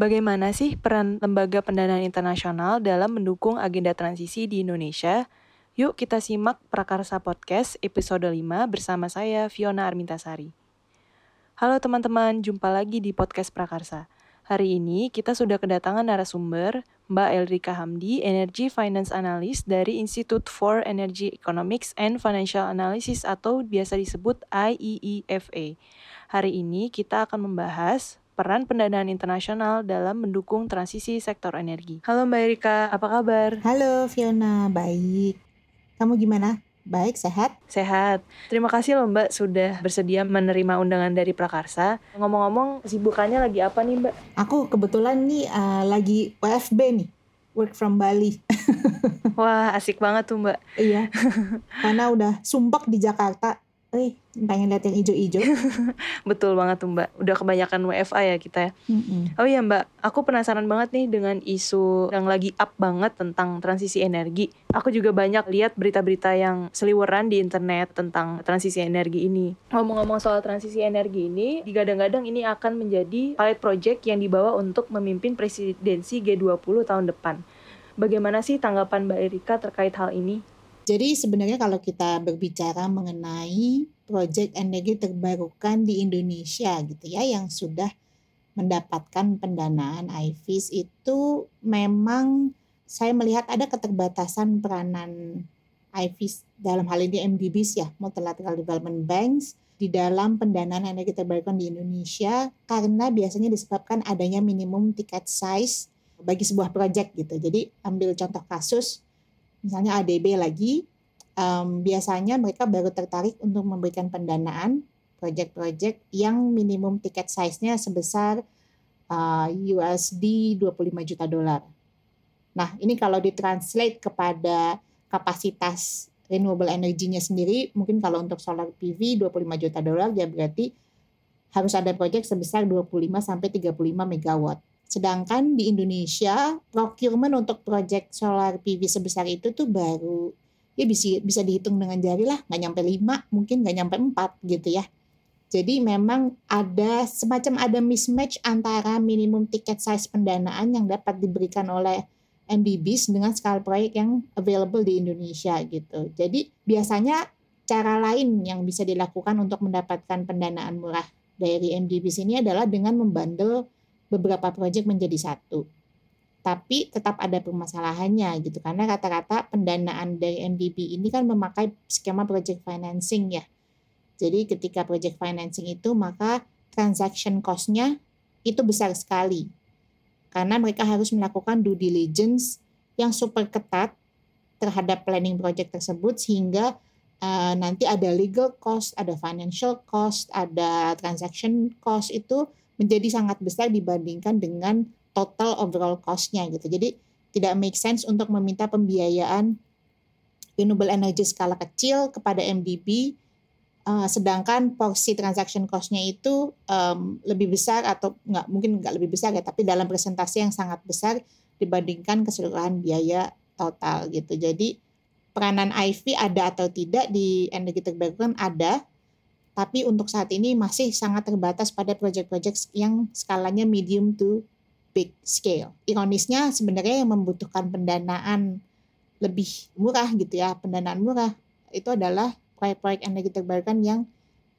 Bagaimana sih peran lembaga pendanaan internasional dalam mendukung agenda transisi di Indonesia? Yuk kita simak Prakarsa Podcast episode 5 bersama saya Fiona Armintasari. Halo teman-teman, jumpa lagi di podcast Prakarsa. Hari ini kita sudah kedatangan narasumber Mbak Elrika Hamdi, Energy Finance Analyst dari Institute for Energy Economics and Financial Analysis atau biasa disebut IEEFA. Hari ini kita akan membahas peran pendanaan internasional dalam mendukung transisi sektor energi. Halo Mbak Erika, apa kabar? Halo Fiona, baik. Kamu gimana? Baik, sehat? Sehat. Terima kasih loh Mbak sudah bersedia menerima undangan dari Prakarsa. Ngomong-ngomong, kesibukannya lagi apa nih Mbak? Aku kebetulan nih uh, lagi WFB nih, work from Bali. Wah, asik banget tuh Mbak. iya, karena udah sumpek di Jakarta eh pengen lihat yang hijau-hijau. Betul banget tuh Mbak. Udah kebanyakan WFA ya kita ya. Mm-mm. Oh iya Mbak, aku penasaran banget nih dengan isu yang lagi up banget tentang transisi energi. Aku juga banyak lihat berita-berita yang seliweran di internet tentang transisi energi ini. Ngomong-ngomong soal transisi energi ini, digadang-gadang ini akan menjadi pilot project yang dibawa untuk memimpin presidensi G20 tahun depan. Bagaimana sih tanggapan Mbak Erika terkait hal ini? Jadi sebenarnya kalau kita berbicara mengenai proyek energi terbarukan di Indonesia gitu ya yang sudah mendapatkan pendanaan IFIS itu memang saya melihat ada keterbatasan peranan IFIS dalam hal ini MDBs ya Multilateral Development Banks di dalam pendanaan energi terbarukan di Indonesia karena biasanya disebabkan adanya minimum ticket size bagi sebuah proyek gitu. Jadi ambil contoh kasus misalnya ADB lagi, um, biasanya mereka baru tertarik untuk memberikan pendanaan proyek-proyek yang minimum tiket size-nya sebesar uh, USD 25 juta dolar. Nah, ini kalau ditranslate kepada kapasitas renewable energy-nya sendiri, mungkin kalau untuk solar PV 25 juta dolar, ya berarti harus ada proyek sebesar 25 sampai 35 megawatt. Sedangkan di Indonesia procurement untuk proyek solar PV sebesar itu tuh baru ya bisa bisa dihitung dengan jari lah, nggak nyampe 5, mungkin nggak nyampe 4 gitu ya. Jadi memang ada semacam ada mismatch antara minimum ticket size pendanaan yang dapat diberikan oleh MBBs dengan skala proyek yang available di Indonesia gitu. Jadi biasanya cara lain yang bisa dilakukan untuk mendapatkan pendanaan murah dari MDBs ini adalah dengan membandel beberapa proyek menjadi satu. Tapi tetap ada permasalahannya gitu karena rata-rata pendanaan dari MDB ini kan memakai skema project financing ya. Jadi ketika project financing itu maka transaction cost-nya itu besar sekali. Karena mereka harus melakukan due diligence yang super ketat terhadap planning project tersebut sehingga uh, nanti ada legal cost, ada financial cost, ada transaction cost itu menjadi sangat besar dibandingkan dengan total overall cost-nya gitu. Jadi tidak make sense untuk meminta pembiayaan renewable energy skala kecil kepada MDB uh, sedangkan porsi transaction cost-nya itu um, lebih besar atau nggak mungkin nggak lebih besar ya tapi dalam presentasi yang sangat besar dibandingkan keseluruhan biaya total gitu. Jadi peranan IV ada atau tidak di energi terbarukan ada tapi untuk saat ini masih sangat terbatas pada proyek-proyek yang skalanya medium to big scale. Ironisnya sebenarnya yang membutuhkan pendanaan lebih murah gitu ya, pendanaan murah itu adalah proyek-proyek energi terbarukan yang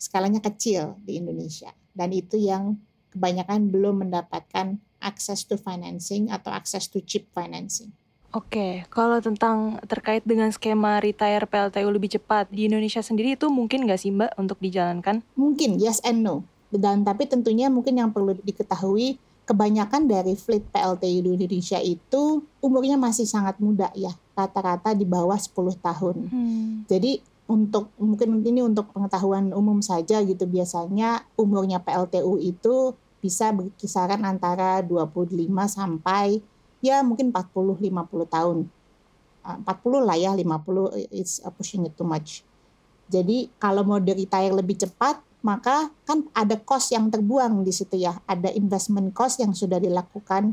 skalanya kecil di Indonesia. Dan itu yang kebanyakan belum mendapatkan access to financing atau access to cheap financing. Oke, kalau tentang terkait dengan skema retire PLTU lebih cepat di Indonesia sendiri itu mungkin nggak sih Mbak untuk dijalankan? Mungkin, yes and no. Dan tapi tentunya mungkin yang perlu diketahui kebanyakan dari fleet PLTU di Indonesia itu umurnya masih sangat muda ya, rata-rata di bawah 10 tahun. Hmm. Jadi untuk mungkin ini untuk pengetahuan umum saja gitu biasanya umurnya PLTU itu bisa berkisaran antara 25 sampai ya mungkin 40 50 tahun. 40 ah, lah ya, 50 it's pushing it too much. Jadi kalau mau retire lebih cepat, maka kan ada cost yang terbuang di situ ya. Ada investment cost yang sudah dilakukan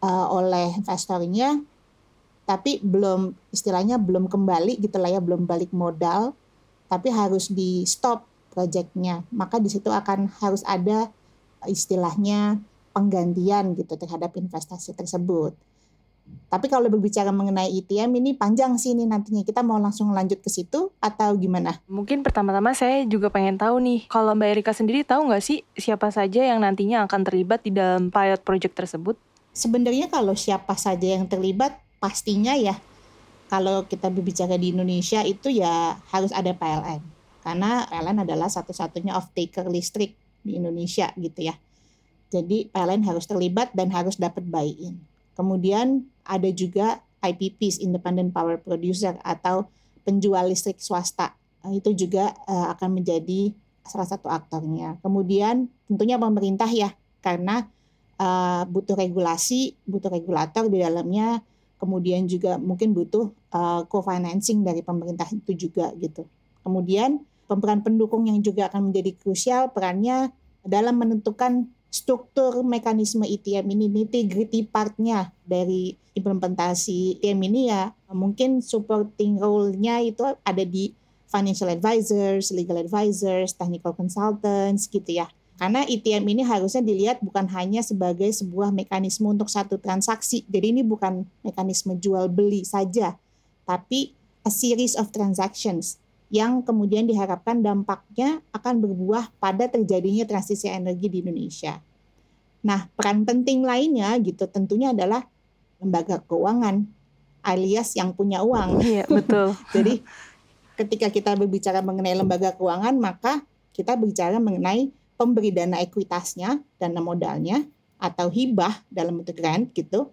uh, oleh investornya, tapi belum istilahnya belum kembali gitu lah ya, belum balik modal, tapi harus di stop proyeknya. Maka di situ akan harus ada istilahnya penggantian gitu terhadap investasi tersebut. Tapi kalau berbicara mengenai ETM ini panjang sih ini nantinya. Kita mau langsung lanjut ke situ atau gimana? Mungkin pertama-tama saya juga pengen tahu nih, kalau Mbak Erika sendiri tahu nggak sih siapa saja yang nantinya akan terlibat di dalam pilot project tersebut? Sebenarnya kalau siapa saja yang terlibat, pastinya ya kalau kita berbicara di Indonesia itu ya harus ada PLN. Karena PLN adalah satu-satunya off-taker listrik di Indonesia gitu ya. Jadi PLN harus terlibat dan harus dapat buy-in. Kemudian ada juga IPPs, Independent Power Producer atau penjual listrik swasta. Itu juga uh, akan menjadi salah satu aktornya. Kemudian tentunya pemerintah ya, karena uh, butuh regulasi, butuh regulator di dalamnya kemudian juga mungkin butuh uh, co-financing dari pemerintah itu juga gitu. Kemudian pemeran pendukung yang juga akan menjadi krusial perannya dalam menentukan struktur mekanisme ETM ini nitty-gritty partnya dari implementasi ETM ini ya mungkin supporting role-nya itu ada di financial advisors, legal advisors, technical consultants gitu ya. Karena ETM ini harusnya dilihat bukan hanya sebagai sebuah mekanisme untuk satu transaksi. Jadi ini bukan mekanisme jual beli saja, tapi a series of transactions yang kemudian diharapkan dampaknya akan berbuah pada terjadinya transisi energi di Indonesia. Nah, peran penting lainnya gitu tentunya adalah lembaga keuangan alias yang punya uang. Iya, betul. Jadi ketika kita berbicara mengenai lembaga keuangan, maka kita bicara mengenai pemberi dana ekuitasnya, dana modalnya, atau hibah dalam bentuk grant gitu,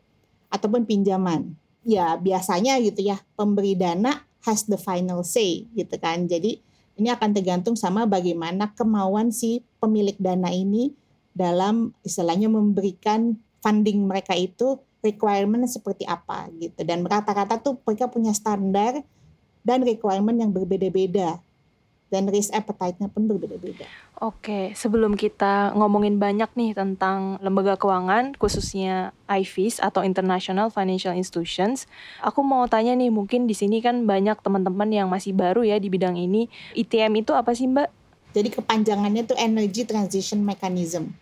ataupun pinjaman. Ya biasanya gitu ya, pemberi dana has the final say gitu kan. Jadi ini akan tergantung sama bagaimana kemauan si pemilik dana ini dalam istilahnya memberikan funding mereka itu requirement seperti apa gitu. Dan rata-rata tuh mereka punya standar dan requirement yang berbeda-beda dan risk appetite-nya pun berbeda-beda. Oke, sebelum kita ngomongin banyak nih tentang lembaga keuangan, khususnya IFIS atau International Financial Institutions, aku mau tanya nih, mungkin di sini kan banyak teman-teman yang masih baru ya di bidang ini. ITM itu apa sih Mbak? Jadi kepanjangannya itu Energy Transition Mechanism.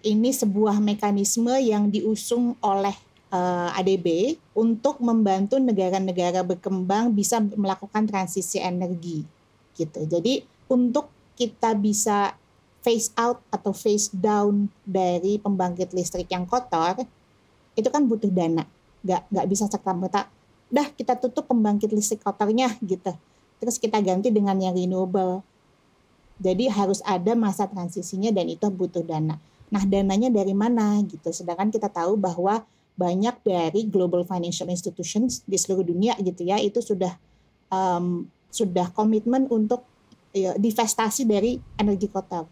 Ini sebuah mekanisme yang diusung oleh uh, eh, ADB untuk membantu negara-negara berkembang bisa melakukan transisi energi gitu. Jadi untuk kita bisa phase out atau phase down dari pembangkit listrik yang kotor itu kan butuh dana. Gak, gak bisa serta merta dah kita tutup pembangkit listrik kotornya gitu. Terus kita ganti dengan yang renewable. Jadi harus ada masa transisinya dan itu butuh dana. Nah dananya dari mana gitu. Sedangkan kita tahu bahwa banyak dari global financial institutions di seluruh dunia gitu ya itu sudah um, sudah komitmen untuk ya, divestasi dari energi kotor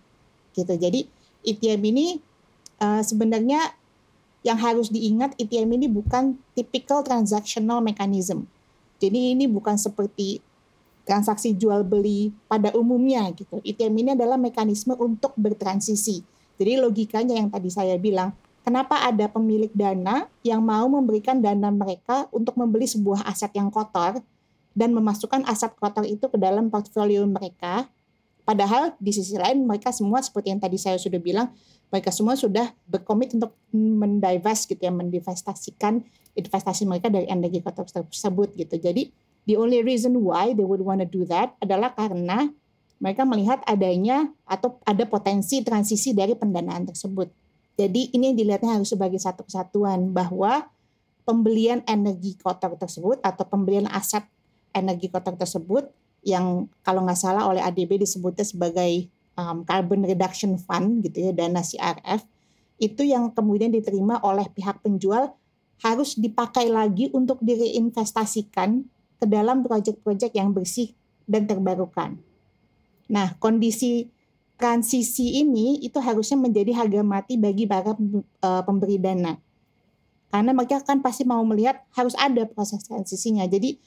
gitu. Jadi ETM ini uh, sebenarnya yang harus diingat ETM ini bukan typical transactional mechanism. Jadi ini bukan seperti transaksi jual beli pada umumnya gitu. ETM ini adalah mekanisme untuk bertransisi. Jadi logikanya yang tadi saya bilang, kenapa ada pemilik dana yang mau memberikan dana mereka untuk membeli sebuah aset yang kotor dan memasukkan aset kotor itu ke dalam portfolio mereka. Padahal di sisi lain mereka semua seperti yang tadi saya sudah bilang, mereka semua sudah berkomit untuk mendivest gitu ya, mendivestasikan investasi mereka dari energi kotor tersebut gitu. Jadi the only reason why they would want to do that adalah karena mereka melihat adanya atau ada potensi transisi dari pendanaan tersebut. Jadi ini yang dilihatnya harus sebagai satu kesatuan bahwa pembelian energi kotor tersebut atau pembelian aset energi kotor tersebut yang kalau nggak salah oleh ADB disebutnya sebagai um, carbon reduction fund gitu ya dana CRF itu yang kemudian diterima oleh pihak penjual harus dipakai lagi untuk direinvestasikan ke dalam proyek-proyek yang bersih dan terbarukan. Nah, kondisi transisi ini itu harusnya menjadi harga mati bagi para uh, pemberi dana. Karena mereka kan pasti mau melihat harus ada proses transisinya. Jadi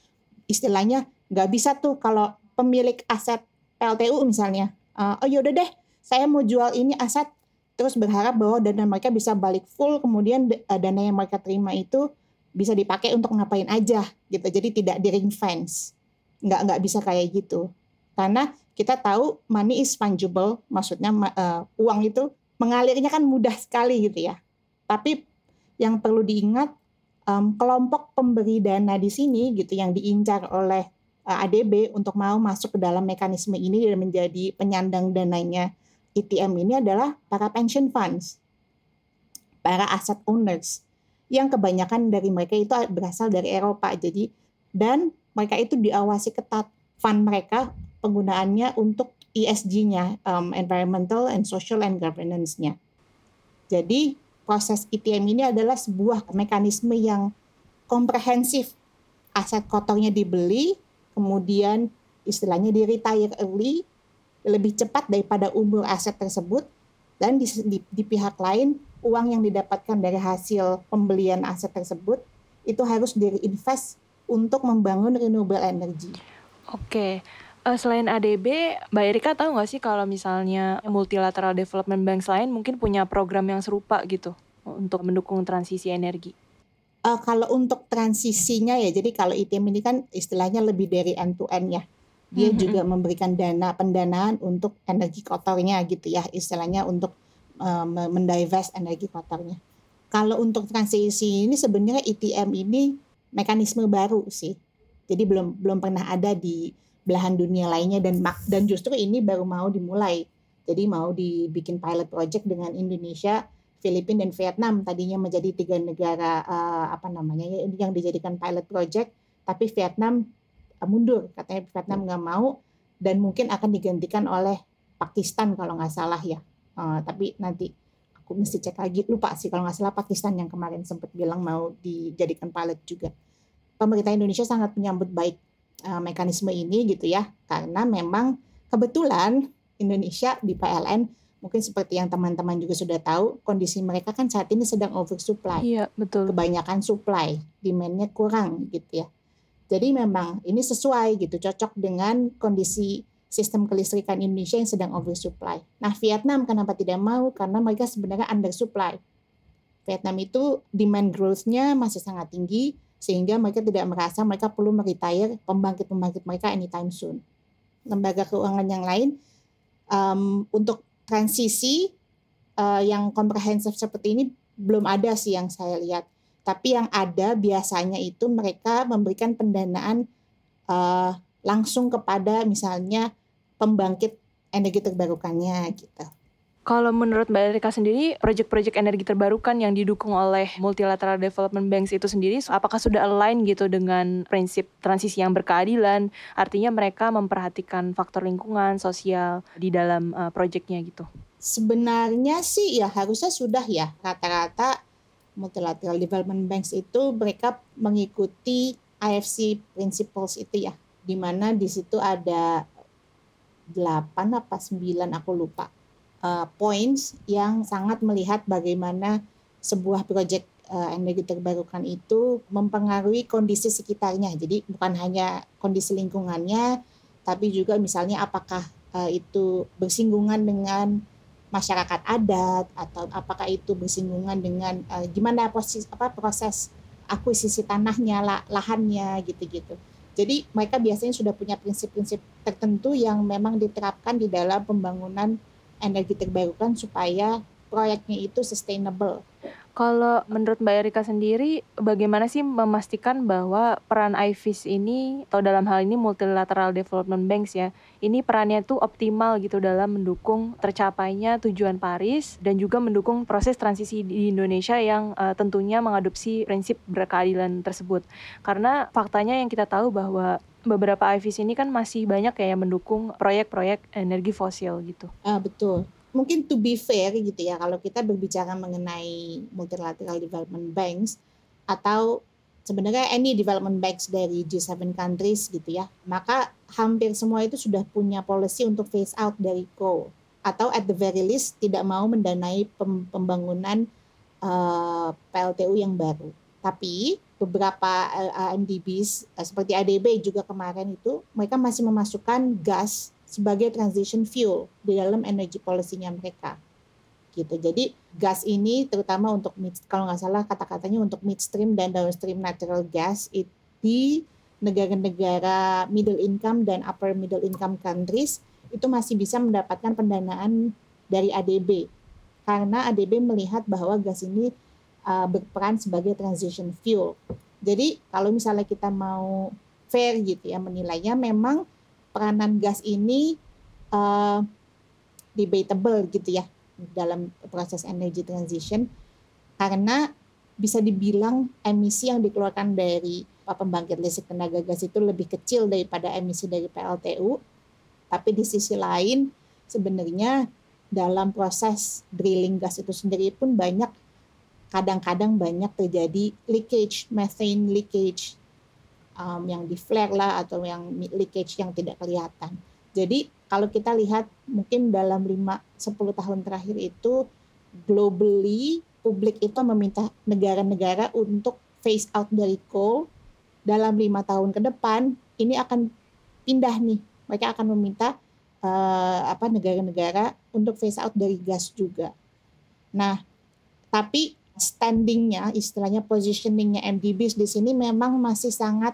istilahnya nggak bisa tuh kalau pemilik aset PLTU misalnya, uh, oh yaudah deh, saya mau jual ini aset, terus berharap bahwa dana mereka bisa balik full, kemudian uh, dana yang mereka terima itu bisa dipakai untuk ngapain aja gitu, jadi tidak di ring fence, nggak nggak bisa kayak gitu, karena kita tahu money is fungible, maksudnya uh, uang itu mengalirnya kan mudah sekali gitu ya. Tapi yang perlu diingat um, kelompok pemberi dana di sini gitu yang diincar oleh uh, eh, ADB untuk mau masuk ke dalam mekanisme ini dan menjadi penyandang dananya ETM ini adalah para pension funds, para asset owners yang kebanyakan dari mereka itu berasal dari Eropa. Jadi dan mereka itu diawasi ketat fund mereka penggunaannya untuk ESG-nya, um, environmental and social and governance-nya. Jadi proses ETM ini adalah sebuah mekanisme yang komprehensif. Aset kotornya dibeli, kemudian istilahnya di retire early, lebih cepat daripada umur aset tersebut, dan di, di, di pihak lain uang yang didapatkan dari hasil pembelian aset tersebut itu harus diinvest untuk membangun renewable energy. Oke, uh, selain ADB, Mbak Erika tahu nggak sih kalau misalnya multilateral development banks lain mungkin punya program yang serupa gitu untuk mendukung transisi energi? Uh, kalau untuk transisinya ya, jadi kalau ITM ini kan istilahnya lebih dari end to end ya. Dia mm -hmm. juga memberikan dana pendanaan untuk energi kotornya gitu ya, istilahnya untuk uh, mendivest energi kotornya. Kalau untuk transisi ini sebenarnya ITM ini mekanisme baru sih. Jadi belum belum pernah ada di belahan dunia lainnya dan dan justru ini baru mau dimulai. Jadi mau dibikin pilot project dengan Indonesia, Filipina dan Vietnam tadinya menjadi tiga negara uh, apa namanya ya, yang dijadikan pilot project, tapi Vietnam uh, mundur katanya Vietnam nggak mau dan mungkin akan digantikan oleh Pakistan kalau nggak salah ya. Uh, tapi nanti aku mesti cek lagi lupa sih kalau nggak salah Pakistan yang kemarin sempat bilang mau dijadikan pilot juga. Pemerintah Indonesia sangat menyambut baik uh, mekanisme ini gitu ya karena memang kebetulan Indonesia di PLN mungkin seperti yang teman-teman juga sudah tahu kondisi mereka kan saat ini sedang oversupply. Iya betul. Kebanyakan supply, demandnya kurang gitu ya. Jadi memang ini sesuai gitu, cocok dengan kondisi sistem kelistrikan Indonesia yang sedang oversupply. Nah, Vietnam kenapa tidak mau? Karena mereka sebenarnya undersupply. Vietnam itu demand growth-nya masih sangat tinggi sehingga mereka tidak merasa mereka perlu meretire pembangkit-pembangkit mereka anytime soon. Lembaga keuangan yang lain um, untuk transisi uh, yang komprehensif seperti ini belum ada sih yang saya lihat. Tapi yang ada biasanya itu mereka memberikan pendanaan uh, langsung kepada misalnya pembangkit energi terbarukannya gitu. Kalau menurut Mbak Erika sendiri, proyek-proyek energi terbarukan yang didukung oleh multilateral development banks itu sendiri, apakah sudah align gitu dengan prinsip transisi yang berkeadilan? Artinya mereka memperhatikan faktor lingkungan, sosial di dalam uh, proyeknya gitu. Sebenarnya sih ya harusnya sudah ya rata-rata multilateral development banks itu mereka mengikuti IFC principles itu ya, di mana di situ ada 8 apa 9 aku lupa uh, points yang sangat melihat bagaimana sebuah proyek uh, energi terbarukan itu mempengaruhi kondisi sekitarnya. Jadi bukan hanya kondisi lingkungannya, tapi juga misalnya apakah uh, itu bersinggungan dengan masyarakat adat atau apakah itu bersinggungan dengan uh, gimana proses apa proses akuisisi tanahnya, lah, lahannya gitu-gitu. Jadi mereka biasanya sudah punya prinsip-prinsip tertentu yang memang diterapkan di dalam pembangunan energi terbarukan supaya proyeknya itu sustainable. Kalau menurut Mbak Erika sendiri, bagaimana sih memastikan bahwa peran IFIS ini atau dalam hal ini multilateral development banks ya, ini perannya tuh optimal gitu dalam mendukung tercapainya tujuan Paris dan juga mendukung proses transisi di Indonesia yang uh, tentunya mengadopsi prinsip berkeadilan tersebut. Karena faktanya yang kita tahu bahwa beberapa IFIS ini kan masih banyak ya yang mendukung proyek-proyek energi fosil gitu. Ah betul mungkin to be fair gitu ya kalau kita berbicara mengenai multilateral development banks atau sebenarnya any development banks dari G7 countries gitu ya maka hampir semua itu sudah punya policy untuk phase out dari coal atau at the very least tidak mau mendanai pembangunan uh, eh, PLTU yang baru. Tapi beberapa AMDBs uh, seperti ADB juga kemarin itu mereka masih memasukkan gas sebagai transition fuel di dalam energy policy-nya mereka gitu. Jadi gas ini terutama untuk mid, kalau nggak salah kata-katanya untuk midstream dan downstream natural gas di negara-negara middle income dan upper middle income countries itu masih bisa mendapatkan pendanaan dari ADB karena ADB melihat bahwa gas ini uh, berperan sebagai transition fuel. Jadi kalau misalnya kita mau fair gitu ya menilainya memang peranan gas ini uh, debatable gitu ya dalam proses energy transition karena bisa dibilang emisi yang dikeluarkan dari pembangkit listrik tenaga gas itu lebih kecil daripada emisi dari PLTU. Tapi di sisi lain sebenarnya dalam proses drilling gas itu sendiri pun banyak kadang-kadang banyak terjadi leakage, methane leakage um, yang di flare lah atau yang leakage yang tidak kelihatan. Jadi kalau kita lihat mungkin dalam 5-10 tahun terakhir itu globally publik itu meminta negara-negara untuk phase out dari coal dalam lima tahun ke depan ini akan pindah nih mereka akan meminta uh, apa negara-negara untuk phase out dari gas juga. Nah, tapi standingnya, istilahnya positioningnya MDBs di sini memang masih sangat,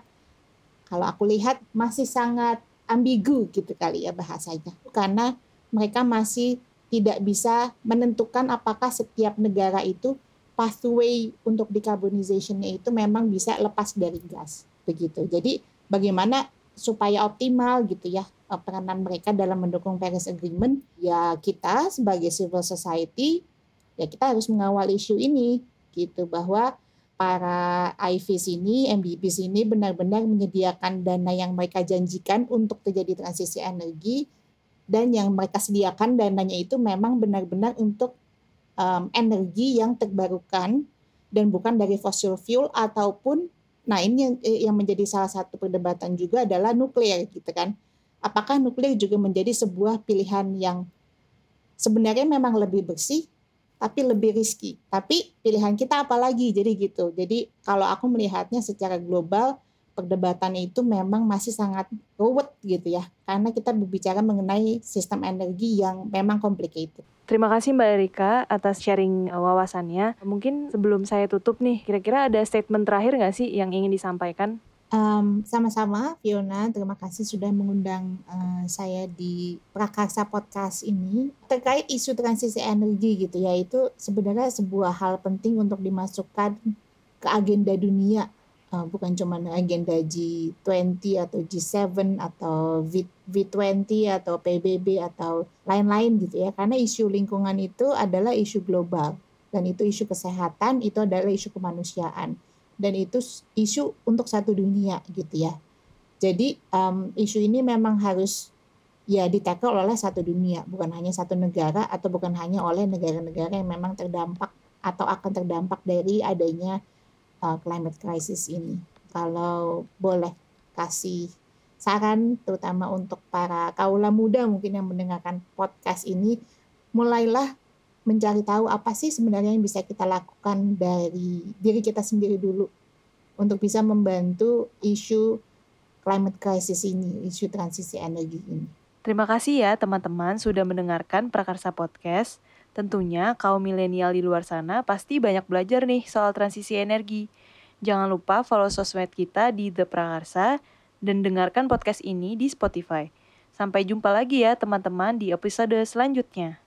kalau aku lihat masih sangat ambigu gitu kali ya bahasanya. Karena mereka masih tidak bisa menentukan apakah setiap negara itu pathway untuk decarbonization-nya itu memang bisa lepas dari gas begitu. Jadi bagaimana supaya optimal gitu ya eh, peranan mereka dalam mendukung Paris Agreement ya kita sebagai civil society ya kita harus mengawal isu ini gitu bahwa para IVs ini, MBBs ini benar-benar menyediakan dana yang mereka janjikan untuk terjadi transisi energi dan yang mereka sediakan dananya itu memang benar-benar untuk um, energi yang terbarukan dan bukan dari fossil fuel ataupun nah ini yang, eh, yang menjadi salah satu perdebatan juga adalah nuklir gitu kan. Apakah nuklir juga menjadi sebuah pilihan yang sebenarnya memang lebih bersih tapi lebih riski. Tapi pilihan kita apa lagi? Jadi gitu. Jadi kalau aku melihatnya secara global perdebatan itu memang masih sangat ruwet gitu ya. Karena kita berbicara mengenai sistem energi yang memang complicated. Terima kasih Mbak Erika atas sharing uh, wawasannya. Mungkin sebelum saya tutup nih, kira-kira ada statement terakhir nggak sih yang ingin disampaikan? Um, sama-sama Fiona, terima kasih sudah mengundang uh, saya di Prakarsa Podcast ini. Terkait isu transisi energi gitu ya, itu sebenarnya sebuah hal penting untuk dimasukkan ke agenda dunia. Uh, bukan cuma agenda G20 atau G7 atau v, V20 atau PBB atau lain-lain gitu ya. Karena isu lingkungan itu adalah isu global. Dan itu isu kesehatan, itu adalah isu kemanusiaan dan itu isu untuk satu dunia gitu ya. Jadi um, isu ini memang harus ya ditackle oleh satu dunia, bukan hanya satu negara atau bukan hanya oleh negara-negara yang memang terdampak atau akan terdampak dari adanya uh, climate crisis ini. Kalau boleh kasih saran terutama untuk para kaula muda mungkin yang mendengarkan podcast ini, mulailah mencari tahu apa sih sebenarnya yang bisa kita lakukan dari diri kita sendiri dulu untuk bisa membantu isu climate crisis ini, isu transisi energi ini. Terima kasih ya teman-teman sudah mendengarkan Prakarsa Podcast. Tentunya kaum milenial di luar sana pasti banyak belajar nih soal transisi energi. Jangan lupa follow sosmed kita di The Prakarsa dan dengarkan podcast ini di Spotify. Sampai jumpa lagi ya teman-teman di episode selanjutnya.